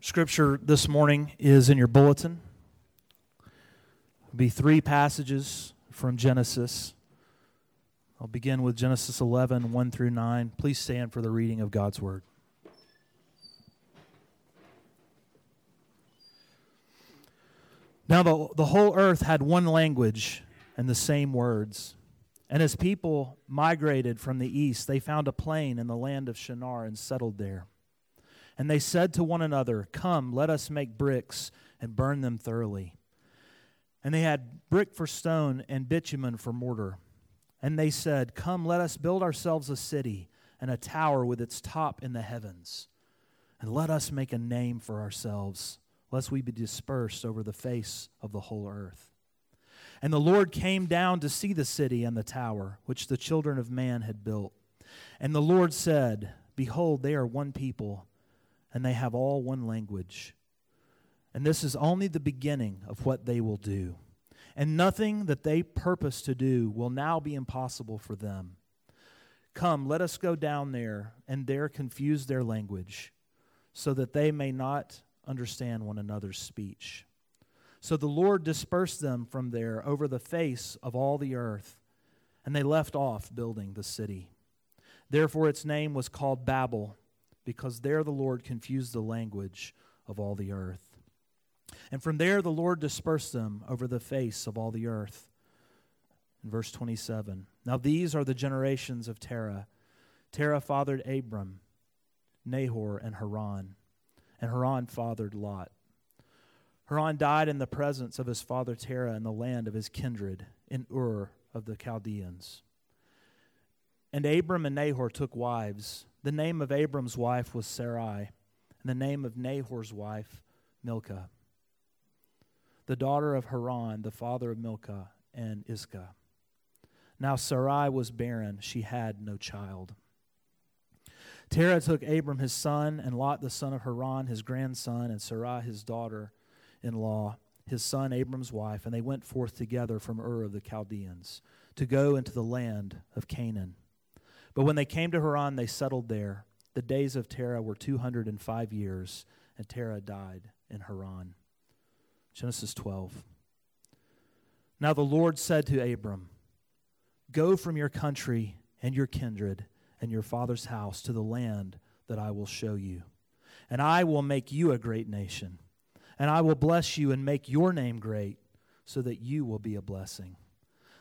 Scripture this morning is in your bulletin. It'll be three passages from Genesis. I'll begin with Genesis 11, 1 through 9. Please stand for the reading of God's Word. Now, the, the whole earth had one language and the same words. And as people migrated from the east, they found a plain in the land of Shinar and settled there. And they said to one another, Come, let us make bricks and burn them thoroughly. And they had brick for stone and bitumen for mortar. And they said, Come, let us build ourselves a city and a tower with its top in the heavens. And let us make a name for ourselves, lest we be dispersed over the face of the whole earth. And the Lord came down to see the city and the tower, which the children of man had built. And the Lord said, Behold, they are one people, and they have all one language. And this is only the beginning of what they will do. And nothing that they purpose to do will now be impossible for them. Come, let us go down there and there confuse their language, so that they may not understand one another's speech. So the Lord dispersed them from there over the face of all the earth, and they left off building the city. Therefore, its name was called Babel, because there the Lord confused the language of all the earth. And from there the Lord dispersed them over the face of all the earth. In verse 27, now these are the generations of Terah. Terah fathered Abram, Nahor, and Haran, and Haran fathered Lot. Haran died in the presence of his father Terah in the land of his kindred, in Ur of the Chaldeans. And Abram and Nahor took wives. The name of Abram's wife was Sarai, and the name of Nahor's wife, Milcah, the daughter of Haran, the father of Milcah and Iscah. Now Sarai was barren, she had no child. Terah took Abram his son, and Lot the son of Haran his grandson, and Sarai his daughter in law, his son Abram's wife, and they went forth together from Ur of the Chaldeans to go into the land of Canaan. But when they came to Haran, they settled there. The days of Terah were 205 years, and Terah died in Haran. Genesis 12. Now the Lord said to Abram, Go from your country and your kindred and your father's house to the land that I will show you, and I will make you a great nation and I will bless you and make your name great, so that you will be a blessing.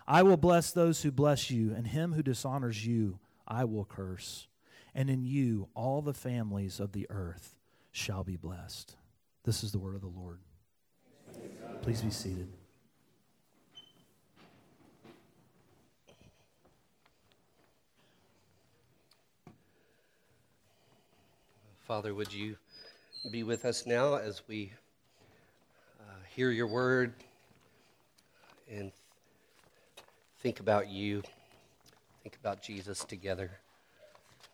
I will bless those who bless you, and him who dishonors you I will curse. And in you all the families of the earth shall be blessed. This is the word of the Lord. Please be seated. Father, would you be with us now as we uh, hear your word and think about you, think about Jesus together.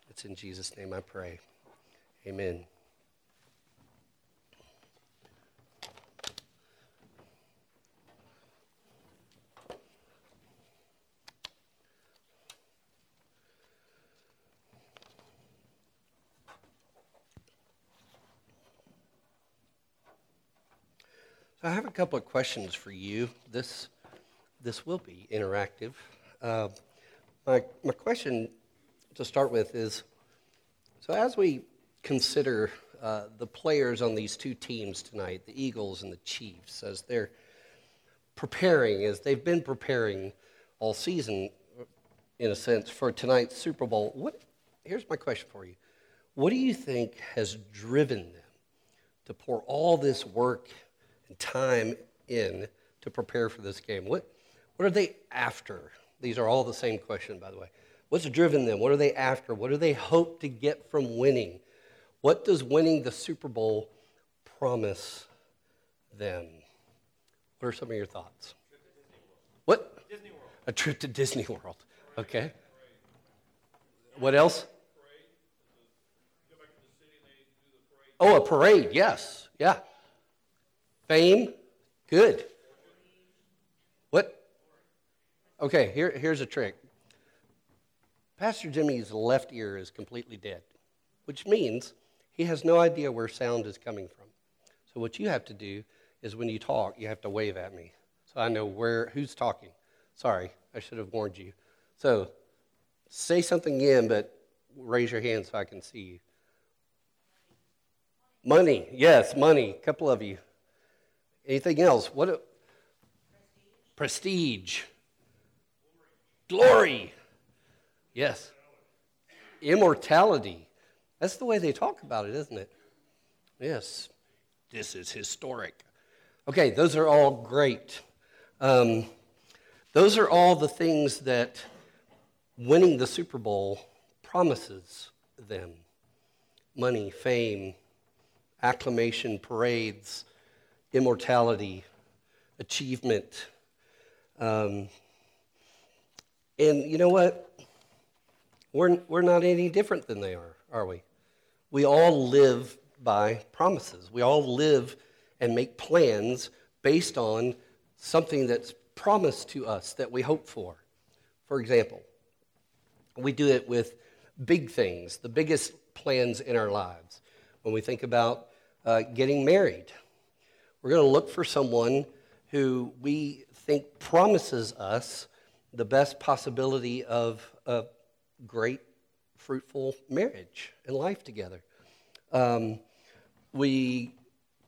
It's in Jesus' name I pray. Amen. I have a couple of questions for you. This, this will be interactive. Uh, my, my question to start with is so, as we consider uh, the players on these two teams tonight, the Eagles and the Chiefs, as they're preparing, as they've been preparing all season, in a sense, for tonight's Super Bowl, what, here's my question for you. What do you think has driven them to pour all this work and time in to prepare for this game? What, what are they after? These are all the same question, by the way. What's driven them? What are they after? What do they hope to get from winning? What does winning the Super Bowl promise them? What are some of your thoughts? What? A trip to Disney World. Okay. What else? Oh, a parade, yes. Yeah. Fame? Good. What? Okay, here, here's a trick. Pastor Jimmy's left ear is completely dead, which means he has no idea where sound is coming from. So what you have to do is when you talk, you have to wave at me. So I know where who's talking. Sorry, I should have warned you. So say something again, but raise your hand so I can see you. Money, yes, money. A couple of you. Anything else? What? Prestige. Glory. Yes. Immortality. That's the way they talk about it, isn't it? Yes. This is historic. Okay, those are all great. Um, those are all the things that winning the Super Bowl promises them money, fame, acclamation, parades, immortality, achievement. Um, and you know what? We're, we're not any different than they are, are we? We all live by promises. We all live and make plans based on something that's promised to us that we hope for. For example, we do it with big things, the biggest plans in our lives. When we think about uh, getting married, we're going to look for someone who we think promises us the best possibility of a great, fruitful marriage and life together. Um, we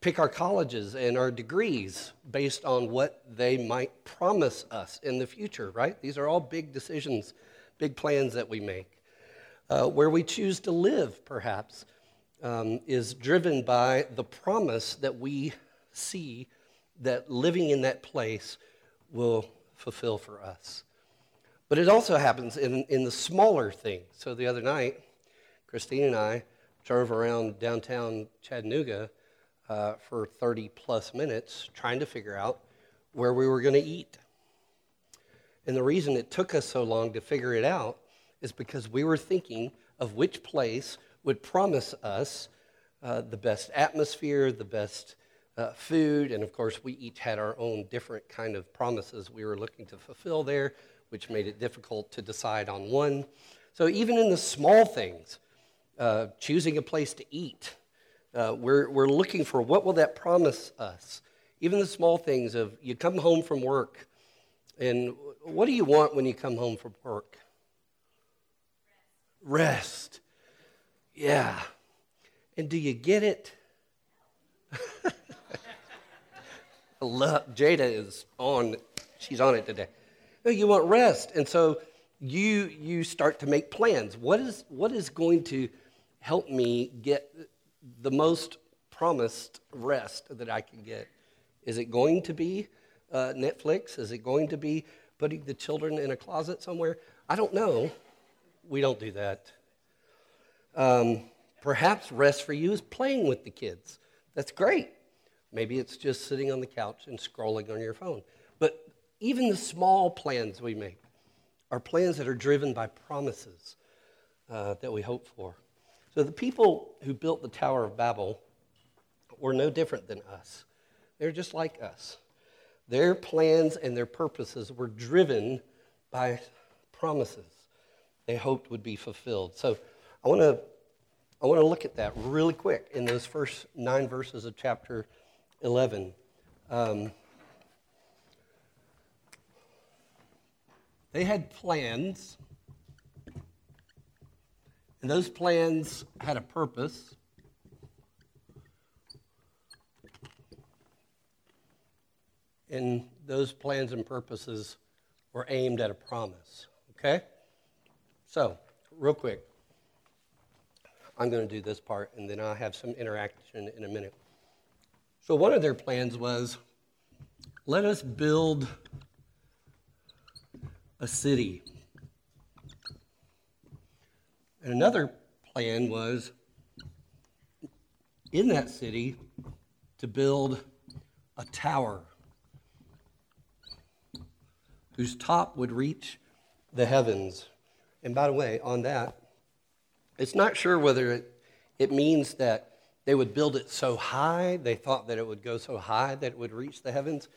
pick our colleges and our degrees based on what they might promise us in the future, right? These are all big decisions, big plans that we make. Uh, where we choose to live, perhaps, um, is driven by the promise that we see that living in that place will fulfill for us. But it also happens in, in the smaller things. So the other night, Christine and I drove around downtown Chattanooga uh, for 30 plus minutes trying to figure out where we were going to eat. And the reason it took us so long to figure it out is because we were thinking of which place would promise us uh, the best atmosphere, the best uh, food, and of course, we each had our own different kind of promises we were looking to fulfill there which made it difficult to decide on one. So, even in the small things, uh, choosing a place to eat, uh, we're, we're looking for what will that promise us? Even the small things of you come home from work, and what do you want when you come home from work? Rest. Yeah. And do you get it? Love, Jada is on, she's on it today. No, you want rest. And so you, you start to make plans. What is, what is going to help me get the most promised rest that I can get? Is it going to be uh, Netflix? Is it going to be putting the children in a closet somewhere? I don't know. We don't do that. Um, perhaps rest for you is playing with the kids. That's great. Maybe it's just sitting on the couch and scrolling on your phone. Even the small plans we make are plans that are driven by promises uh, that we hope for. So the people who built the Tower of Babel were no different than us. They're just like us. Their plans and their purposes were driven by promises they hoped would be fulfilled. So I want to I want to look at that really quick in those first nine verses of chapter 11. Um, They had plans, and those plans had a purpose. And those plans and purposes were aimed at a promise. Okay? So, real quick, I'm going to do this part, and then I'll have some interaction in a minute. So, one of their plans was let us build a city. And another plan was in that city to build a tower whose top would reach the heavens. And by the way, on that, it's not sure whether it, it means that they would build it so high, they thought that it would go so high that it would reach the heavens.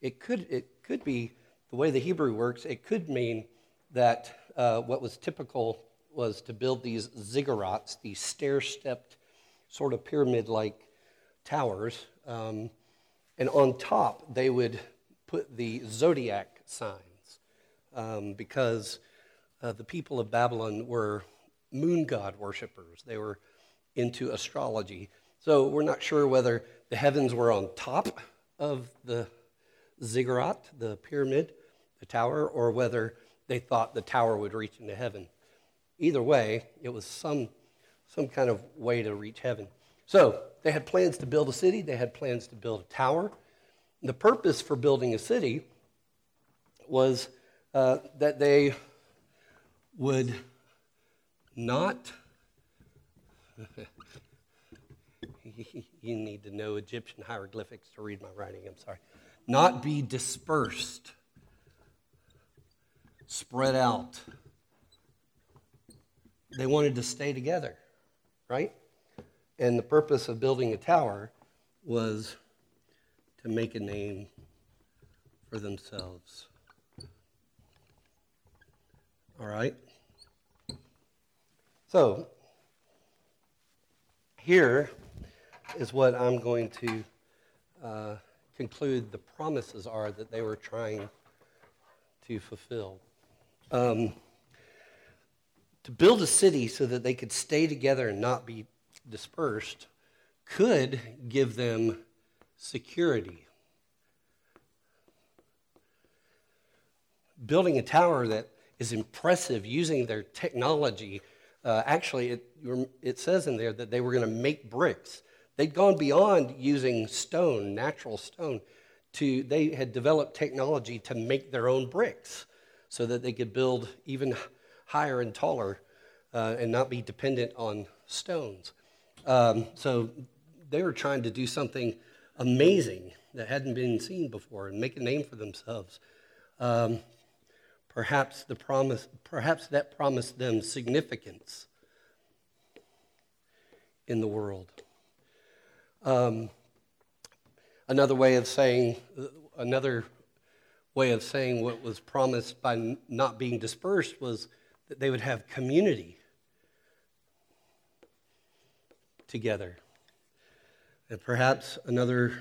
It could, it could be the way the Hebrew works, it could mean that uh, what was typical was to build these ziggurats, these stair stepped, sort of pyramid like towers, um, and on top they would put the zodiac signs um, because uh, the people of Babylon were moon god worshippers. They were into astrology. So we're not sure whether the heavens were on top of the ziggurat, the pyramid, the tower, or whether they thought the tower would reach into heaven. Either way, it was some, some kind of way to reach heaven. So they had plans to build a city, they had plans to build a tower. The purpose for building a city was uh, that they would not. you need to know Egyptian hieroglyphics to read my writing, I'm sorry. Not be dispersed, spread out. They wanted to stay together, right? And the purpose of building a tower was to make a name for themselves. All right? So, here is what I'm going to uh, conclude the promises are that they were trying to fulfill. Um, to build a city so that they could stay together and not be dispersed could give them security. Building a tower that is impressive using their technology. Uh, actually, it, it says in there that they were going to make bricks. They'd gone beyond using stone, natural stone, to they had developed technology to make their own bricks so that they could build even higher and taller uh, and not be dependent on stones. Um, so they were trying to do something amazing that hadn't been seen before and make a name for themselves. Um, perhaps the promise, perhaps that promised them significance in the world. Um, another way of saying, another way of saying what was promised by not being dispersed was that they would have community together. And perhaps another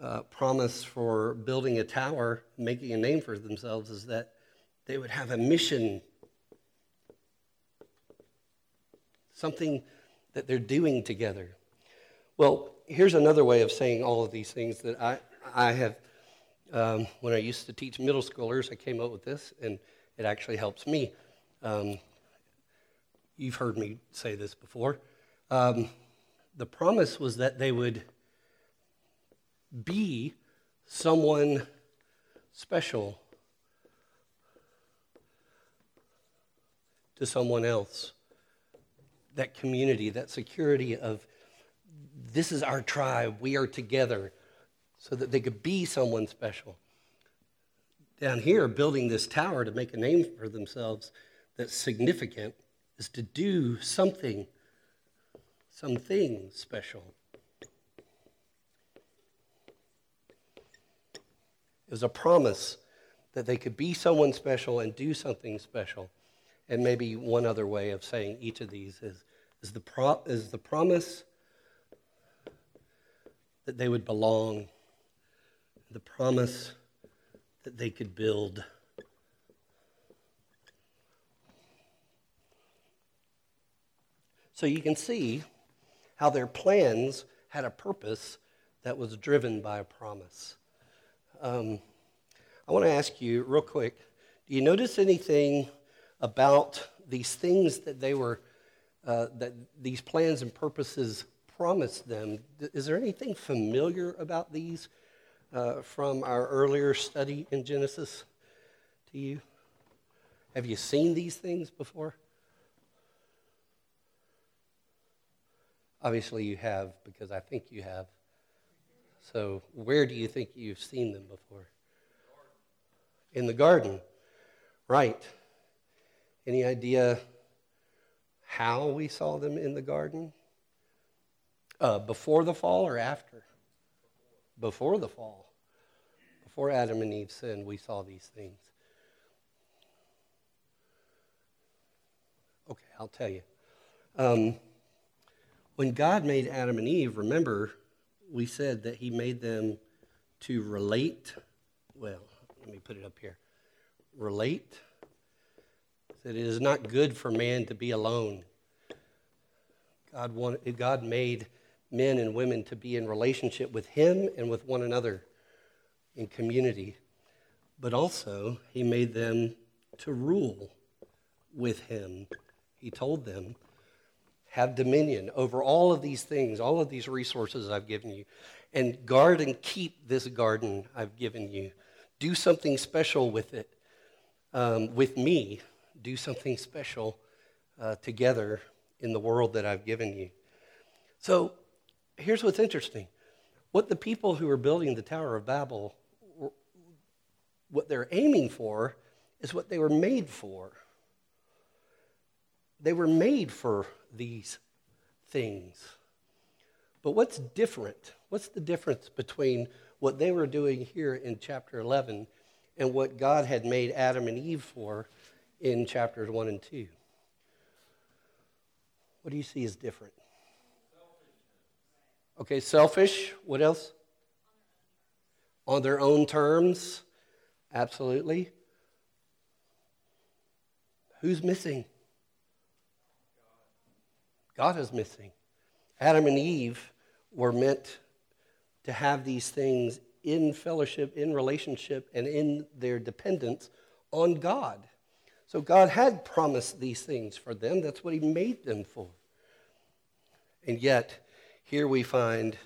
uh, promise for building a tower, making a name for themselves, is that they would have a mission, something that they're doing together. Well, here's another way of saying all of these things that I, I have. Um, when I used to teach middle schoolers, I came up with this, and it actually helps me. Um, you've heard me say this before. Um, the promise was that they would be someone special to someone else. That community, that security of this is our tribe, we are together, so that they could be someone special. Down here, building this tower to make a name for themselves that's significant is to do something something special. It was a promise that they could be someone special and do something special. And maybe one other way of saying each of these is, is, the, pro, is the promise that they would belong, the promise that they could build. So you can see how their plans had a purpose that was driven by a promise. Um, I want to ask you real quick do you notice anything about these things that they were, uh, that these plans and purposes promised them? Is there anything familiar about these uh, from our earlier study in Genesis to you? Have you seen these things before? Obviously, you have, because I think you have. So, where do you think you've seen them before? In the garden. Right. Any idea how we saw them in the garden? Uh, before the fall or after? Before the fall. Before Adam and Eve sinned, we saw these things. Okay, I'll tell you. Um, when God made Adam and Eve, remember, we said that he made them to relate. Well, let me put it up here. Relate. That it is not good for man to be alone. God, wanted, God made men and women to be in relationship with him and with one another in community. But also, he made them to rule with him. He told them have dominion over all of these things, all of these resources I've given you, and guard and keep this garden I've given you. Do something special with it, um, with me. Do something special uh, together in the world that I've given you. So here's what's interesting what the people who are building the Tower of Babel, what they're aiming for is what they were made for. They were made for these things. But what's different? What's the difference between what they were doing here in chapter 11 and what God had made Adam and Eve for in chapters 1 and 2? What do you see as different? Okay, selfish. What else? On their own terms. Absolutely. Who's missing? God is missing. Adam and Eve were meant to have these things in fellowship, in relationship, and in their dependence on God. So God had promised these things for them. That's what He made them for. And yet, here we find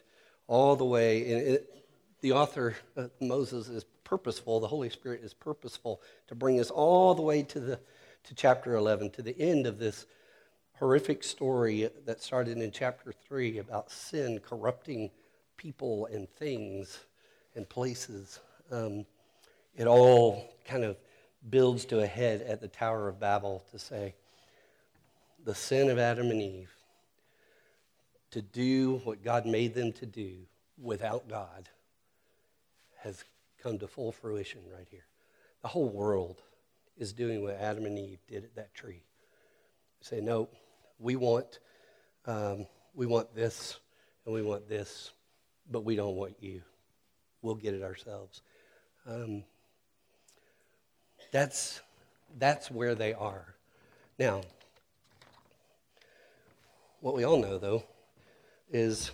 all the way, and it, the author, uh, Moses, is purposeful, the Holy Spirit is purposeful to bring us all the way to, the, to chapter 11, to the end of this horrific story that started in chapter 3 about sin corrupting people and things and places. Um, it all kind of builds to a head at the Tower of Babel to say the sin of Adam and Eve to do what God made them to do without God has come to full fruition right here. The whole world is doing what Adam and Eve did at that tree. Say, no, we want, um, we want this and we want this, but we don't want you. We'll get it ourselves. Um, that's, that's where they are. Now, what we all know, though, is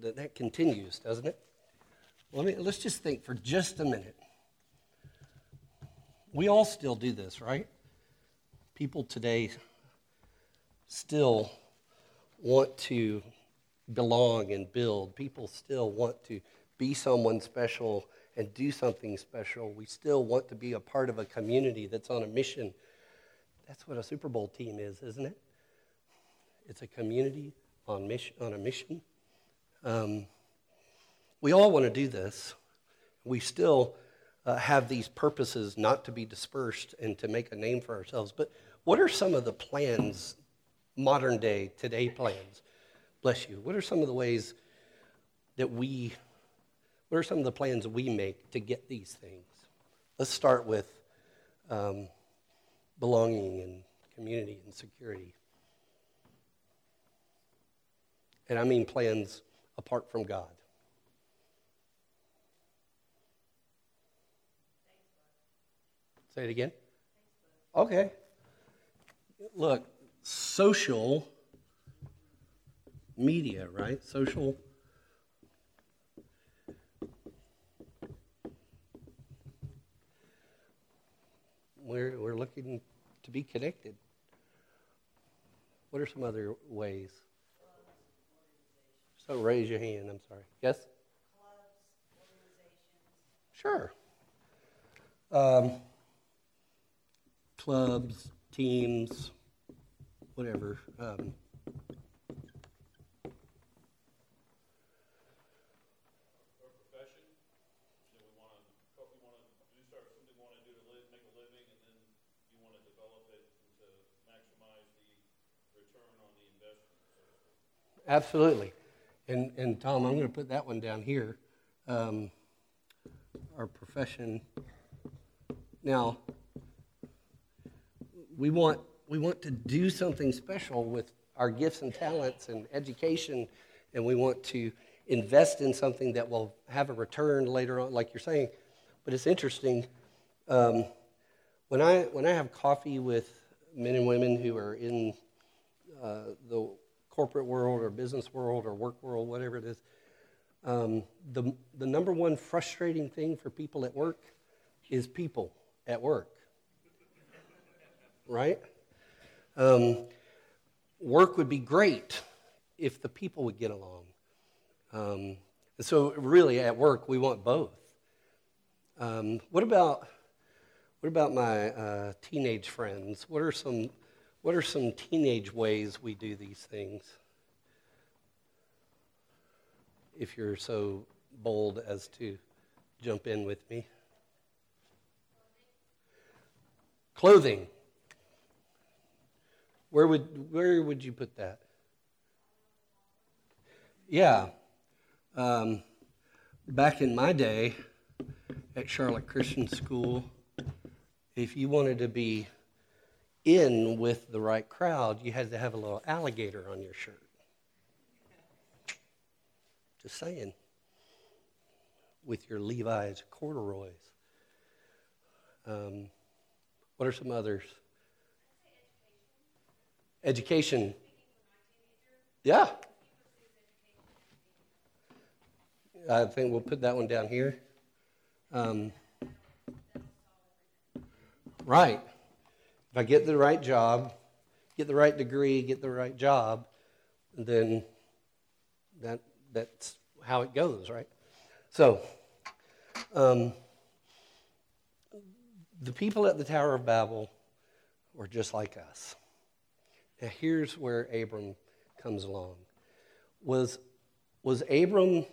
that that continues, doesn't it? Let me, let's just think for just a minute. We all still do this, right? People today still want to belong and build. People still want to be someone special and do something special. We still want to be a part of a community that's on a mission. That's what a Super Bowl team is, isn't it? It's a community on, mission, on a mission. Um, we all want to do this. We still uh, have these purposes not to be dispersed and to make a name for ourselves. But what are some of the plans, modern day, today plans? Bless you. What are some of the ways that we, what are some of the plans we make to get these things? Let's start with um, belonging and community and security. And I mean plans apart from God. Say it again. Okay. Look, social media, right? Social. We're, we're looking to be connected. What are some other ways? So raise your hand. I'm sorry. Yes? Sure. Um, clubs, teams, whatever. Um, Absolutely. And, and Tom, I'm going to put that one down here. Um, our profession. Now, we want, we want to do something special with our gifts and talents and education and we want to invest in something that will have a return later on, like you're saying. But it's interesting. Um, when, I, when I have coffee with men and women who are in uh, the corporate world or business world or work world, whatever it is, um, the, the number one frustrating thing for people at work is people at work. Right? Um, work would be great if the people would get along. Um, and so, really, at work, we want both. Um, what about what about my uh, teenage friends? What are some what are some teenage ways we do these things? If you're so bold as to jump in with me. Clothing. Where would where would you put that? Yeah. Um, back in my day at Charlotte Christian School, if you wanted to be in with the right crowd, you had to have a little alligator on your shirt. Just saying. With your Levi's corduroys. Um, what are some others? Education. Yeah. I think we'll put that one down here. Um, right. I get the right job, get the right degree, get the right job, then that that's how it goes, right? So, um, the people at the Tower of Babel were just like us. Now, here's where Abram comes along. Was, was Abram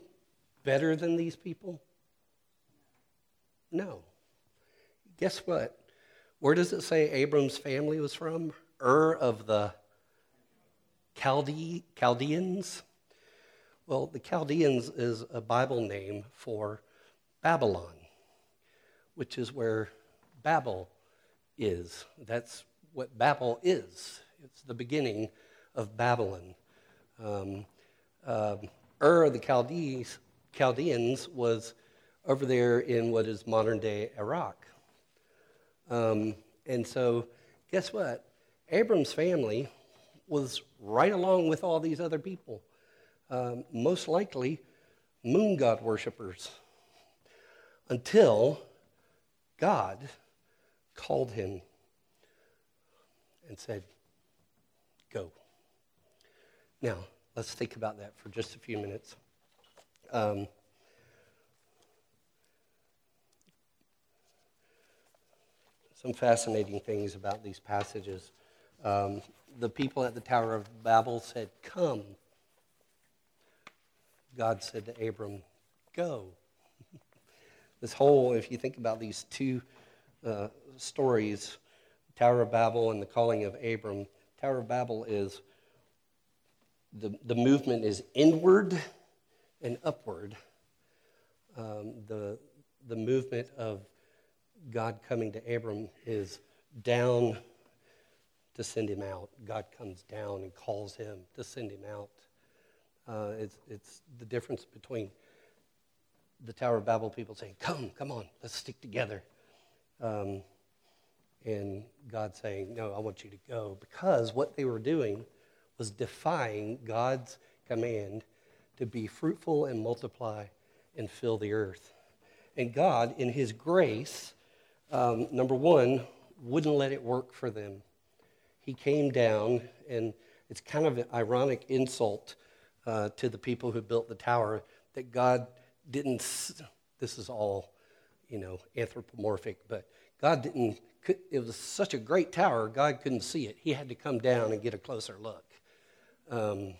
better than these people? No. Guess what? Where does it say Abram's family was from? Ur of the Chalde- Chaldeans? Well, the Chaldeans is a Bible name for Babylon, which is where Babel is. That's what Babel is. It's the beginning of Babylon. Um, uh, Ur of the Chaldees Chaldeans was over there in what is modern day Iraq. Um, and so, guess what? Abram's family was right along with all these other people, um, most likely moon god worshippers, until God called him and said, Go. Now, let's think about that for just a few minutes. Um, some fascinating things about these passages. Um, the people at the Tower of Babel said, Come. God said to Abram, Go. this whole, if you think about these two uh, stories, Tower of Babel and the calling of Abram, Tower of Babel is the, the movement is inward and upward. Um, the, the movement of God coming to Abram is down to send him out. God comes down and calls him to send him out. Uh, it's, it's the difference between the Tower of Babel people saying, Come, come on, let's stick together. Um, and God saying, No, I want you to go. Because what they were doing was defying God's command to be fruitful and multiply and fill the earth. And God, in His grace, um, number one, wouldn't let it work for them. He came down, and it's kind of an ironic insult uh, to the people who built the tower that God didn't. This is all, you know, anthropomorphic, but God didn't. It was such a great tower, God couldn't see it. He had to come down and get a closer look. Um,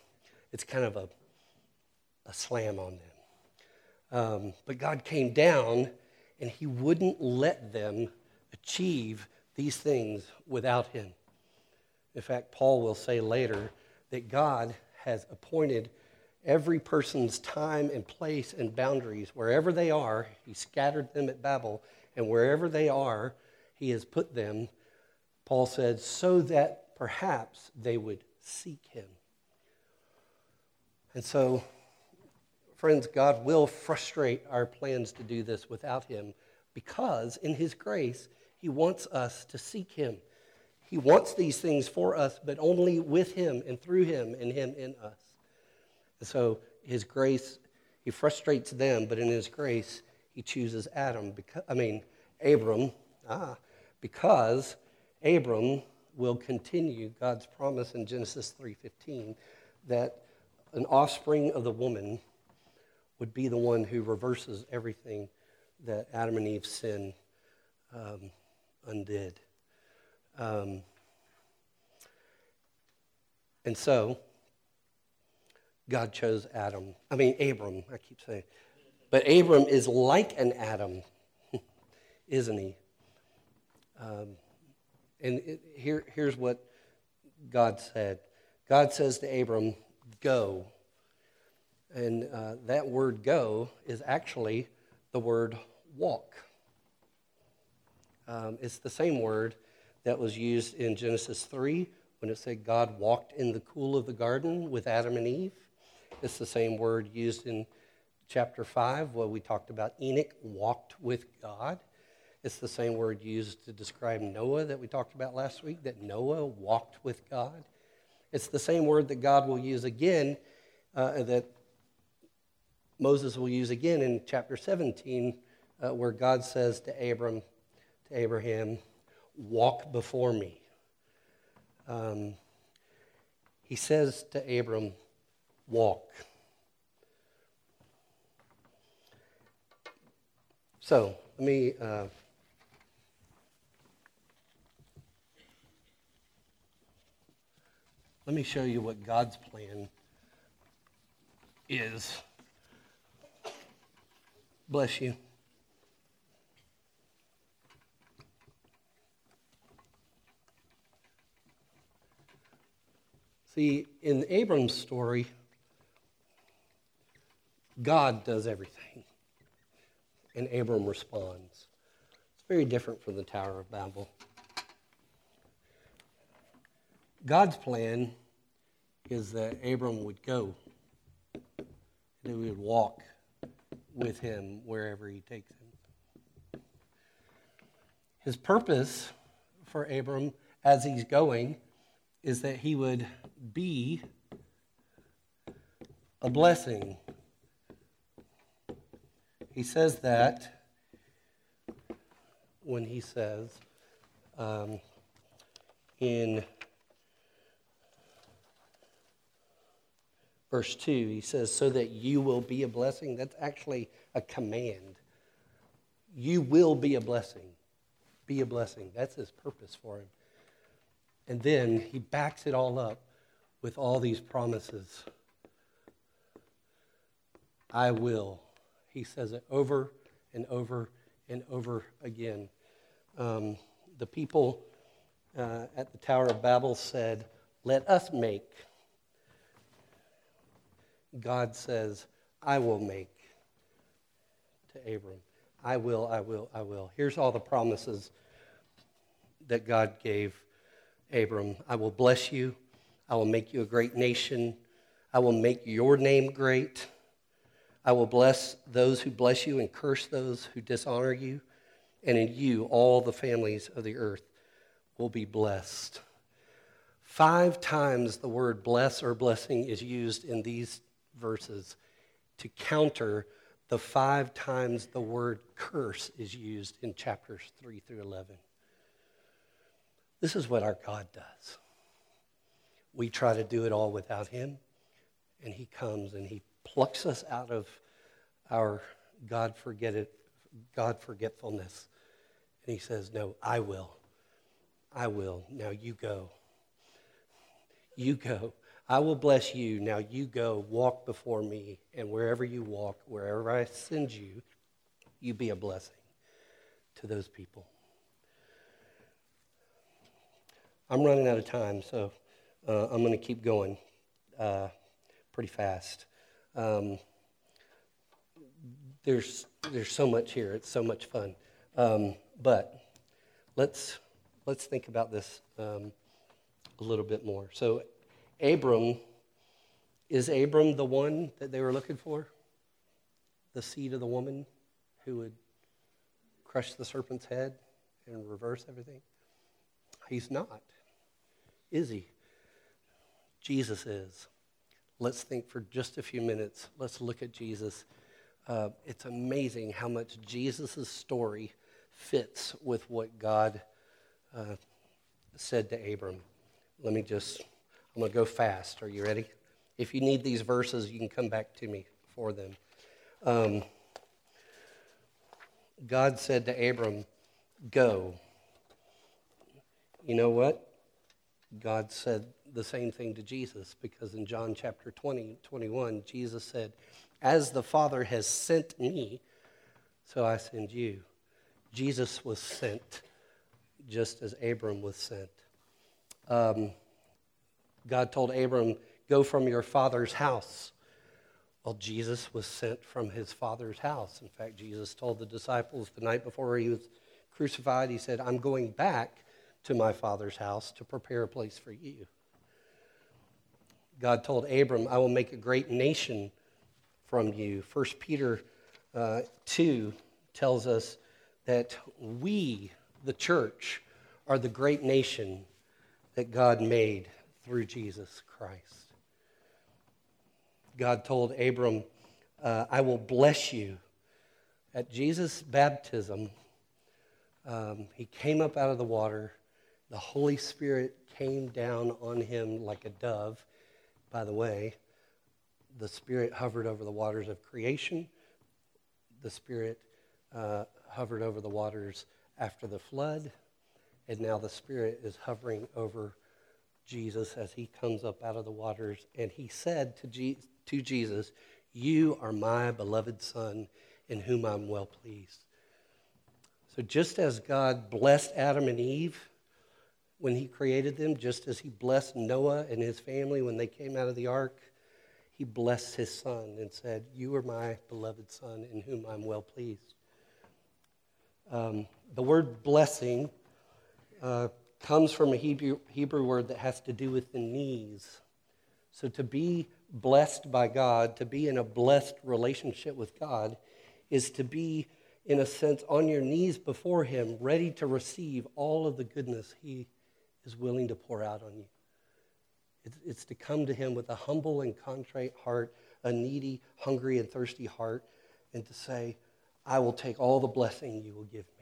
it's kind of a, a slam on them. Um, but God came down and he wouldn't let them achieve these things without him. In fact, Paul will say later that God has appointed every person's time and place and boundaries wherever they are. He scattered them at Babel, and wherever they are, he has put them, Paul said, so that perhaps they would seek him. And so friends, God will frustrate our plans to do this without Him because in His grace, He wants us to seek Him. He wants these things for us, but only with Him and through Him and Him in us. And so His grace, He frustrates them, but in His grace, He chooses Adam, because, I mean, Abram, ah, because Abram will continue God's promise in Genesis 3:15 that an offspring of the woman would be the one who reverses everything that Adam and Eve's sin um, undid. Um, and so, God chose Adam. I mean, Abram, I keep saying. But Abram is like an Adam, isn't he? Um, and it, here, here's what God said God says to Abram, Go. And uh, that word go is actually the word walk. Um, it's the same word that was used in Genesis 3 when it said God walked in the cool of the garden with Adam and Eve. It's the same word used in chapter 5 where we talked about Enoch walked with God. It's the same word used to describe Noah that we talked about last week, that Noah walked with God. It's the same word that God will use again, uh, that Moses will use again in chapter 17, uh, where God says to Abram, to Abraham, walk before me. Um, he says to Abram, walk. So let me. Uh, let me show you what God's plan is. Bless you. See, in Abram's story, God does everything, and Abram responds. It's very different from the Tower of Babel. God's plan is that Abram would go, and he would walk with him wherever he takes him. His purpose for Abram as he's going is that he would be a blessing. He says that when he says um, in verse 2, he says, So that you will be a blessing. That's actually a command. You will be a blessing. Be a blessing. That's his purpose for him. And then he backs it all up with all these promises. I will. He says it over and over and over again. Um, the people uh, at the Tower of Babel said, Let us make. God says, I will make to Abram. I will, I will, I will. Here's all the promises that God gave Abram I will bless you. I will make you a great nation. I will make your name great. I will bless those who bless you and curse those who dishonor you. And in you, all the families of the earth will be blessed. Five times the word bless or blessing is used in these verses to counter the five times the word curse is used in chapters 3 through 11. This is what our God does. We try to do it all without Him, and He comes and He plucks us out of our God forget it, God forgetfulness. And He says, No, I will. I will. Now you go. You go. I will bless you. Now you go, walk before me, and wherever you walk, wherever I send you, you be a blessing to those people. I'm running out of time, so uh, I'm going to keep going uh, pretty fast. Um, there's, there's so much here. It's so much fun. Um, but let's, let's think about this um, a little bit more. So, Abram, is Abram the one that they were looking for? the seed of the woman who would crush the serpent's head and reverse everything? He's not. Is he? Jesus is. Let's think for just a few minutes. Let's look at Jesus. Uh, it's amazing how much Jesus' story fits with what God uh, said to Abram. Let me just, I'm going to go fast. Are you ready? If you need these verses, you can come back to me for them. Um, God said to Abram, Go. You know what? God said the same thing to Jesus because in John chapter 20, 21, Jesus said, As the Father has sent me, so I send you. Jesus was sent just as Abram was sent. Um, God told Abram, Go from your father's house. Well, Jesus was sent from his father's house. In fact, Jesus told the disciples the night before he was crucified, He said, I'm going back to my father's house to prepare a place for you. God told Abram, I will make a great nation from you. 1 Peter uh, 2 tells us that we, the church, are the great nation that God made through Jesus Christ. God told Abram, uh, I will bless you. At Jesus' baptism, um, he came up out of the water. The Holy Spirit came down on him like a dove. By the way, the Spirit hovered over the waters of creation. The Spirit uh, hovered over the waters after the flood. And now the Spirit is hovering over Jesus as he comes up out of the waters. And he said to, Je- to Jesus, You are my beloved Son, in whom I'm well pleased. So just as God blessed Adam and Eve when he created them, just as he blessed Noah and his family when they came out of the ark, he blessed his son and said, You are my beloved son in whom I'm well pleased. Um, the word blessing uh, comes from a Hebrew, Hebrew word that has to do with the knees. So to be blessed by God, to be in a blessed relationship with God, is to be, in a sense, on your knees before Him, ready to receive all of the goodness He is willing to pour out on you. It's, it's to come to Him with a humble and contrite heart, a needy, hungry, and thirsty heart, and to say, I will take all the blessing you will give me.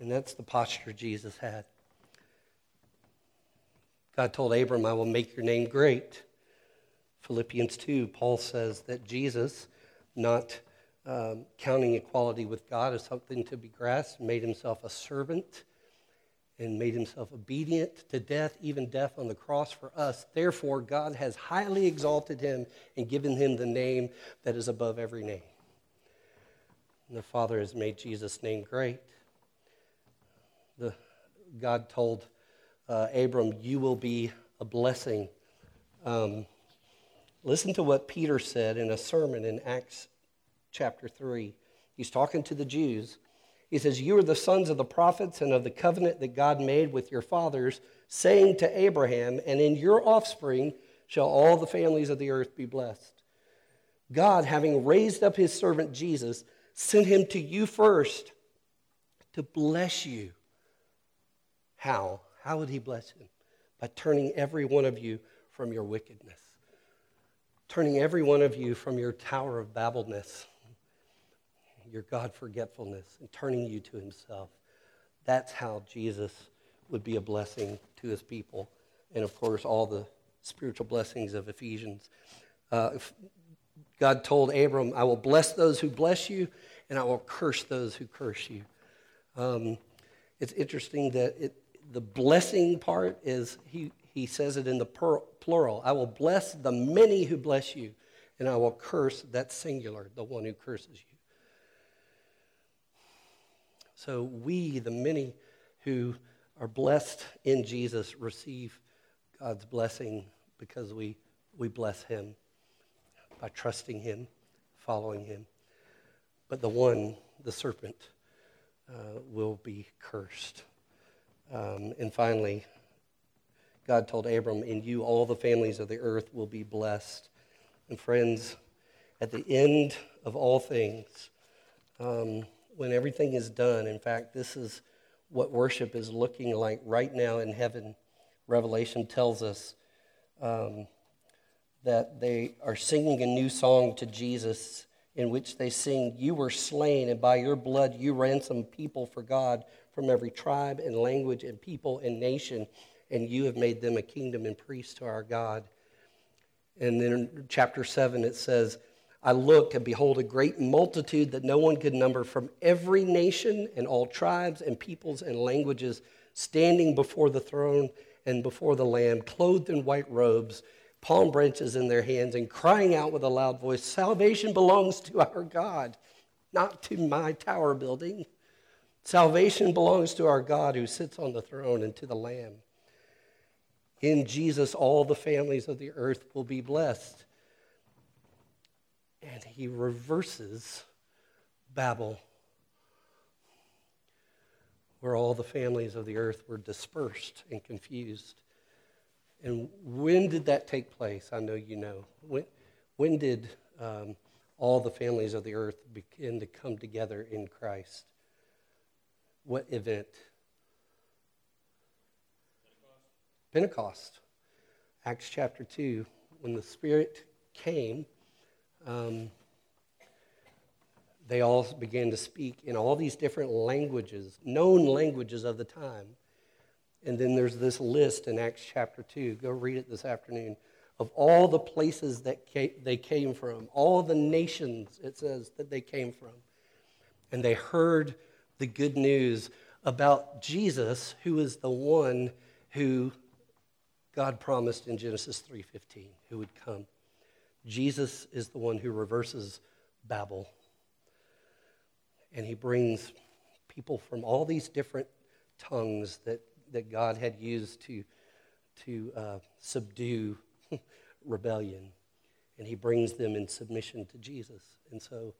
And that's the posture Jesus had. God told Abram, I will make your name great. Philippians 2, Paul says that Jesus, not um, counting equality with God as something to be grasped, made himself a servant and made himself obedient to death, even death on the cross for us. Therefore, God has highly exalted him and given him the name that is above every name. And the Father has made Jesus' name great. The, God told uh, Abram, You will be a blessing. Um, listen to what Peter said in a sermon in Acts chapter 3. He's talking to the Jews. He says, You are the sons of the prophets and of the covenant that God made with your fathers, saying to Abraham, And in your offspring shall all the families of the earth be blessed. God, having raised up his servant Jesus, sent him to you first to bless you. How? How would he bless him? By turning every one of you from your wickedness, turning every one of you from your Tower of Babelness, your God forgetfulness, and turning you to himself. That's how Jesus would be a blessing to his people. And of course, all the spiritual blessings of Ephesians. Uh, God told Abram, I will bless those who bless you, and I will curse those who curse you. Um, it's interesting that it, the blessing part is, he, he says it in the plural I will bless the many who bless you, and I will curse, that singular, the one who curses you. So we, the many who are blessed in Jesus, receive God's blessing because we, we bless him by trusting him, following him. But the one, the serpent, uh, will be cursed. Um, and finally, God told Abram, In you all the families of the earth will be blessed. And friends, at the end of all things, um, when everything is done, in fact, this is what worship is looking like right now in heaven. Revelation tells us um, that they are singing a new song to Jesus in which they sing, You were slain, and by your blood you ransomed people for God from every tribe and language and people and nation, and you have made them a kingdom and priests to our God. And then in chapter 7, it says, I looked and behold a great multitude that no one could number from every nation and all tribes and peoples and languages standing before the throne and before the Lamb, clothed in white robes, palm branches in their hands, and crying out with a loud voice Salvation belongs to our God, not to my tower building. Salvation belongs to our God who sits on the throne and to the Lamb. In Jesus, all the families of the earth will be blessed. And he reverses Babel, where all the families of the earth were dispersed and confused. And when did that take place? I know you know. When, when did um, all the families of the earth begin to come together in Christ? What event? Pentecost. Acts chapter 2, when the Spirit came, um, they all began to speak in all these different languages, known languages of the time. And then there's this list in Acts chapter 2. Go read it this afternoon. Of all the places that they came from, all the nations, it says, that they came from. And they heard the good news about Jesus, who is the one who God promised in Genesis 3:15 who would come. Jesus is the one who reverses Babel. And he brings people from all these different tongues that, that God had used to, to uh, subdue rebellion. And he brings them in submission to Jesus. And so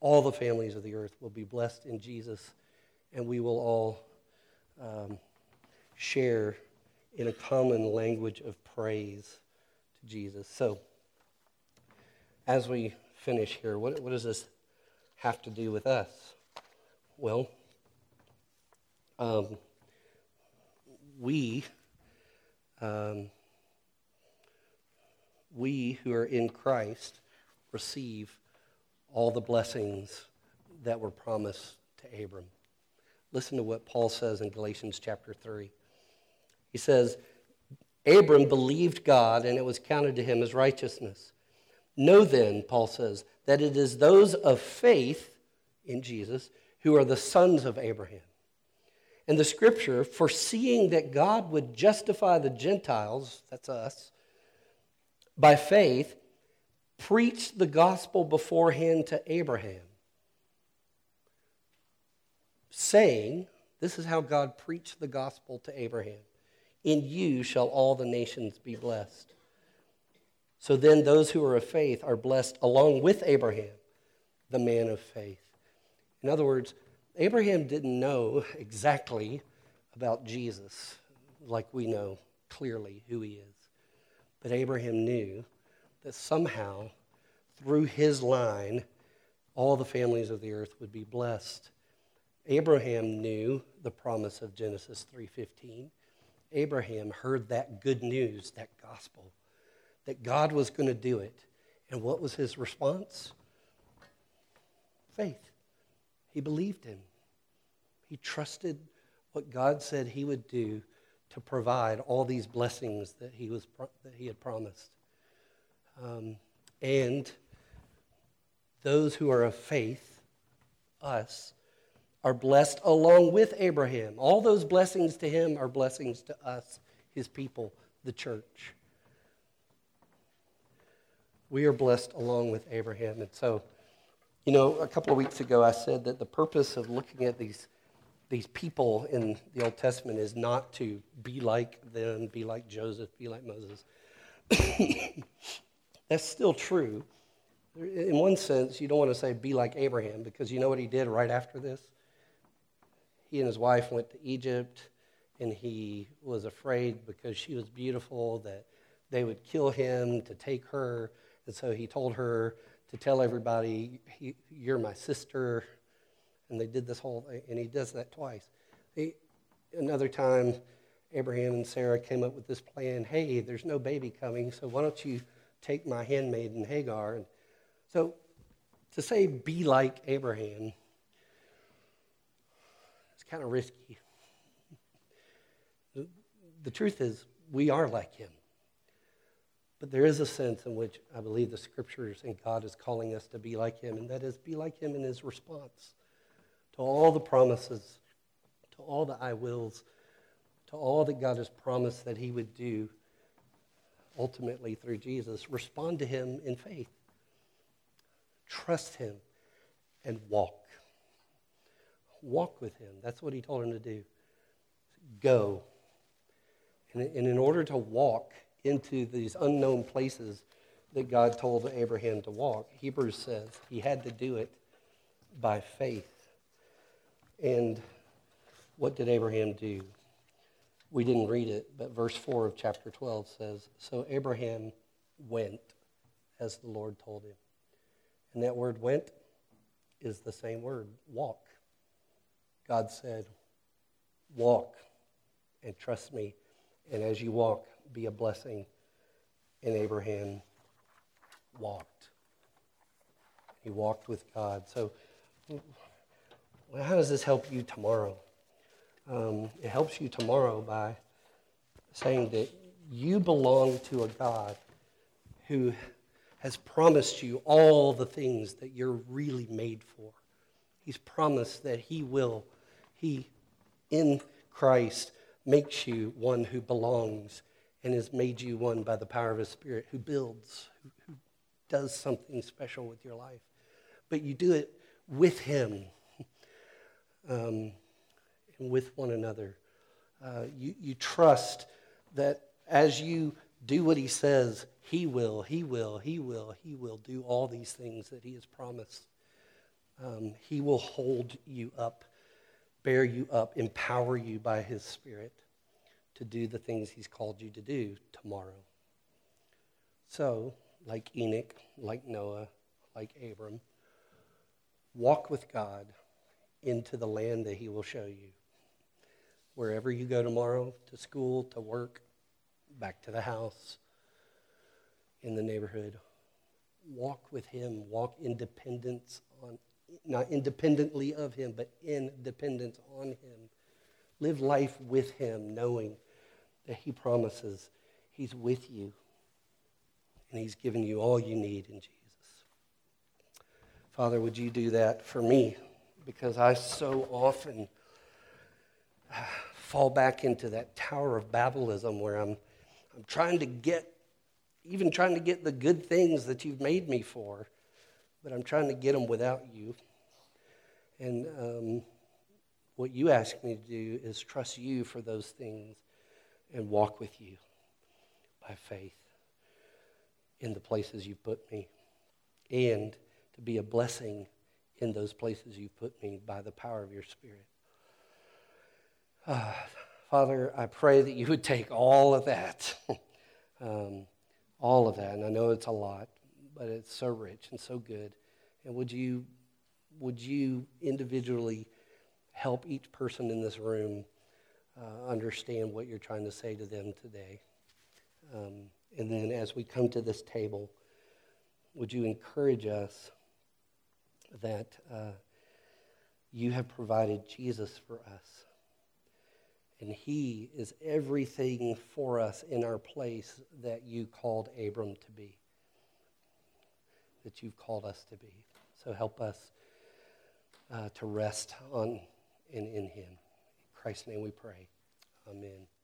all the families of the earth will be blessed in Jesus, and we will all um, share in a common language of praise to Jesus. So, as we finish here, what, what does this have to do with us? Well, um, we, um, we who are in Christ receive all the blessings that were promised to Abram. Listen to what Paul says in Galatians chapter 3. He says, Abram believed God, and it was counted to him as righteousness. Know then, Paul says, that it is those of faith in Jesus who are the sons of Abraham. And the scripture, foreseeing that God would justify the Gentiles, that's us, by faith, preached the gospel beforehand to Abraham, saying, This is how God preached the gospel to Abraham. In you shall all the nations be blessed. So then, those who are of faith are blessed along with Abraham, the man of faith. In other words, Abraham didn't know exactly about Jesus like we know clearly who he is. But Abraham knew that somehow, through his line, all the families of the earth would be blessed. Abraham knew the promise of Genesis 3:15 Abraham heard that good news, that gospel, that God was going to do it. And what was his response? Faith. He believed him. He trusted what God said he would do to provide all these blessings that he, was, that he had promised. Um, and those who are of faith, us, are blessed along with Abraham. All those blessings to him are blessings to us, his people, the church. We are blessed along with Abraham. And so, you know, a couple of weeks ago I said that the purpose of looking at these, these people in the Old Testament is not to be like them, be like Joseph, be like Moses. That's still true. In one sense, you don't want to say be like Abraham because you know what he did right after this? he and his wife went to Egypt, and he was afraid because she was beautiful that they would kill him to take her. And so he told her to tell everybody, You're my sister. And they did this whole thing, and he does that twice. He, another time, Abraham and Sarah came up with this plan hey, there's no baby coming, so why don't you take my handmaiden Hagar? And so to say, be like Abraham, it's kind of risky. The truth is, we are like him. But there is a sense in which I believe the scriptures and God is calling us to be like him, and that is be like him in his response to all the promises, to all the I wills, to all that God has promised that he would do ultimately through Jesus. Respond to him in faith, trust him, and walk. Walk with him. That's what he told him to do. Go. And in order to walk, into these unknown places that God told Abraham to walk. Hebrews says he had to do it by faith. And what did Abraham do? We didn't read it, but verse 4 of chapter 12 says So Abraham went as the Lord told him. And that word went is the same word, walk. God said, Walk and trust me. And as you walk, be a blessing. And Abraham walked. He walked with God. So, how does this help you tomorrow? Um, it helps you tomorrow by saying that you belong to a God who has promised you all the things that you're really made for. He's promised that He will, He in Christ makes you one who belongs and has made you one by the power of his spirit who builds, who, does something special with your life. But you do it with him um, and with one another. Uh, you, you trust that as you do what he says, he will, he will, he will, he will do all these things that he has promised. Um, he will hold you up, bear you up, empower you by his spirit to do the things he's called you to do tomorrow. So, like Enoch, like Noah, like Abram, walk with God into the land that he will show you. Wherever you go tomorrow, to school, to work, back to the house, in the neighborhood, walk with him, walk independence on not independently of him, but in dependence on him. Live life with him, knowing that He promises He's with you and He's given you all you need in Jesus. Father, would you do that for me? Because I so often fall back into that Tower of Babelism where I'm, I'm trying to get, even trying to get the good things that you've made me for, but I'm trying to get them without you. And um, what you ask me to do is trust you for those things and walk with you by faith in the places you've put me and to be a blessing in those places you've put me by the power of your Spirit. Uh, Father, I pray that you would take all of that, um, all of that, and I know it's a lot, but it's so rich and so good. And would you, would you individually help each person in this room? uh, understand what you're trying to say to them today. Um, and then as we come to this table, would you encourage us that uh, you have provided Jesus for us? And he is everything for us in our place that you called Abram to be, that you've called us to be. So help us uh, to rest on and in him. In Christ's name we pray. Amen.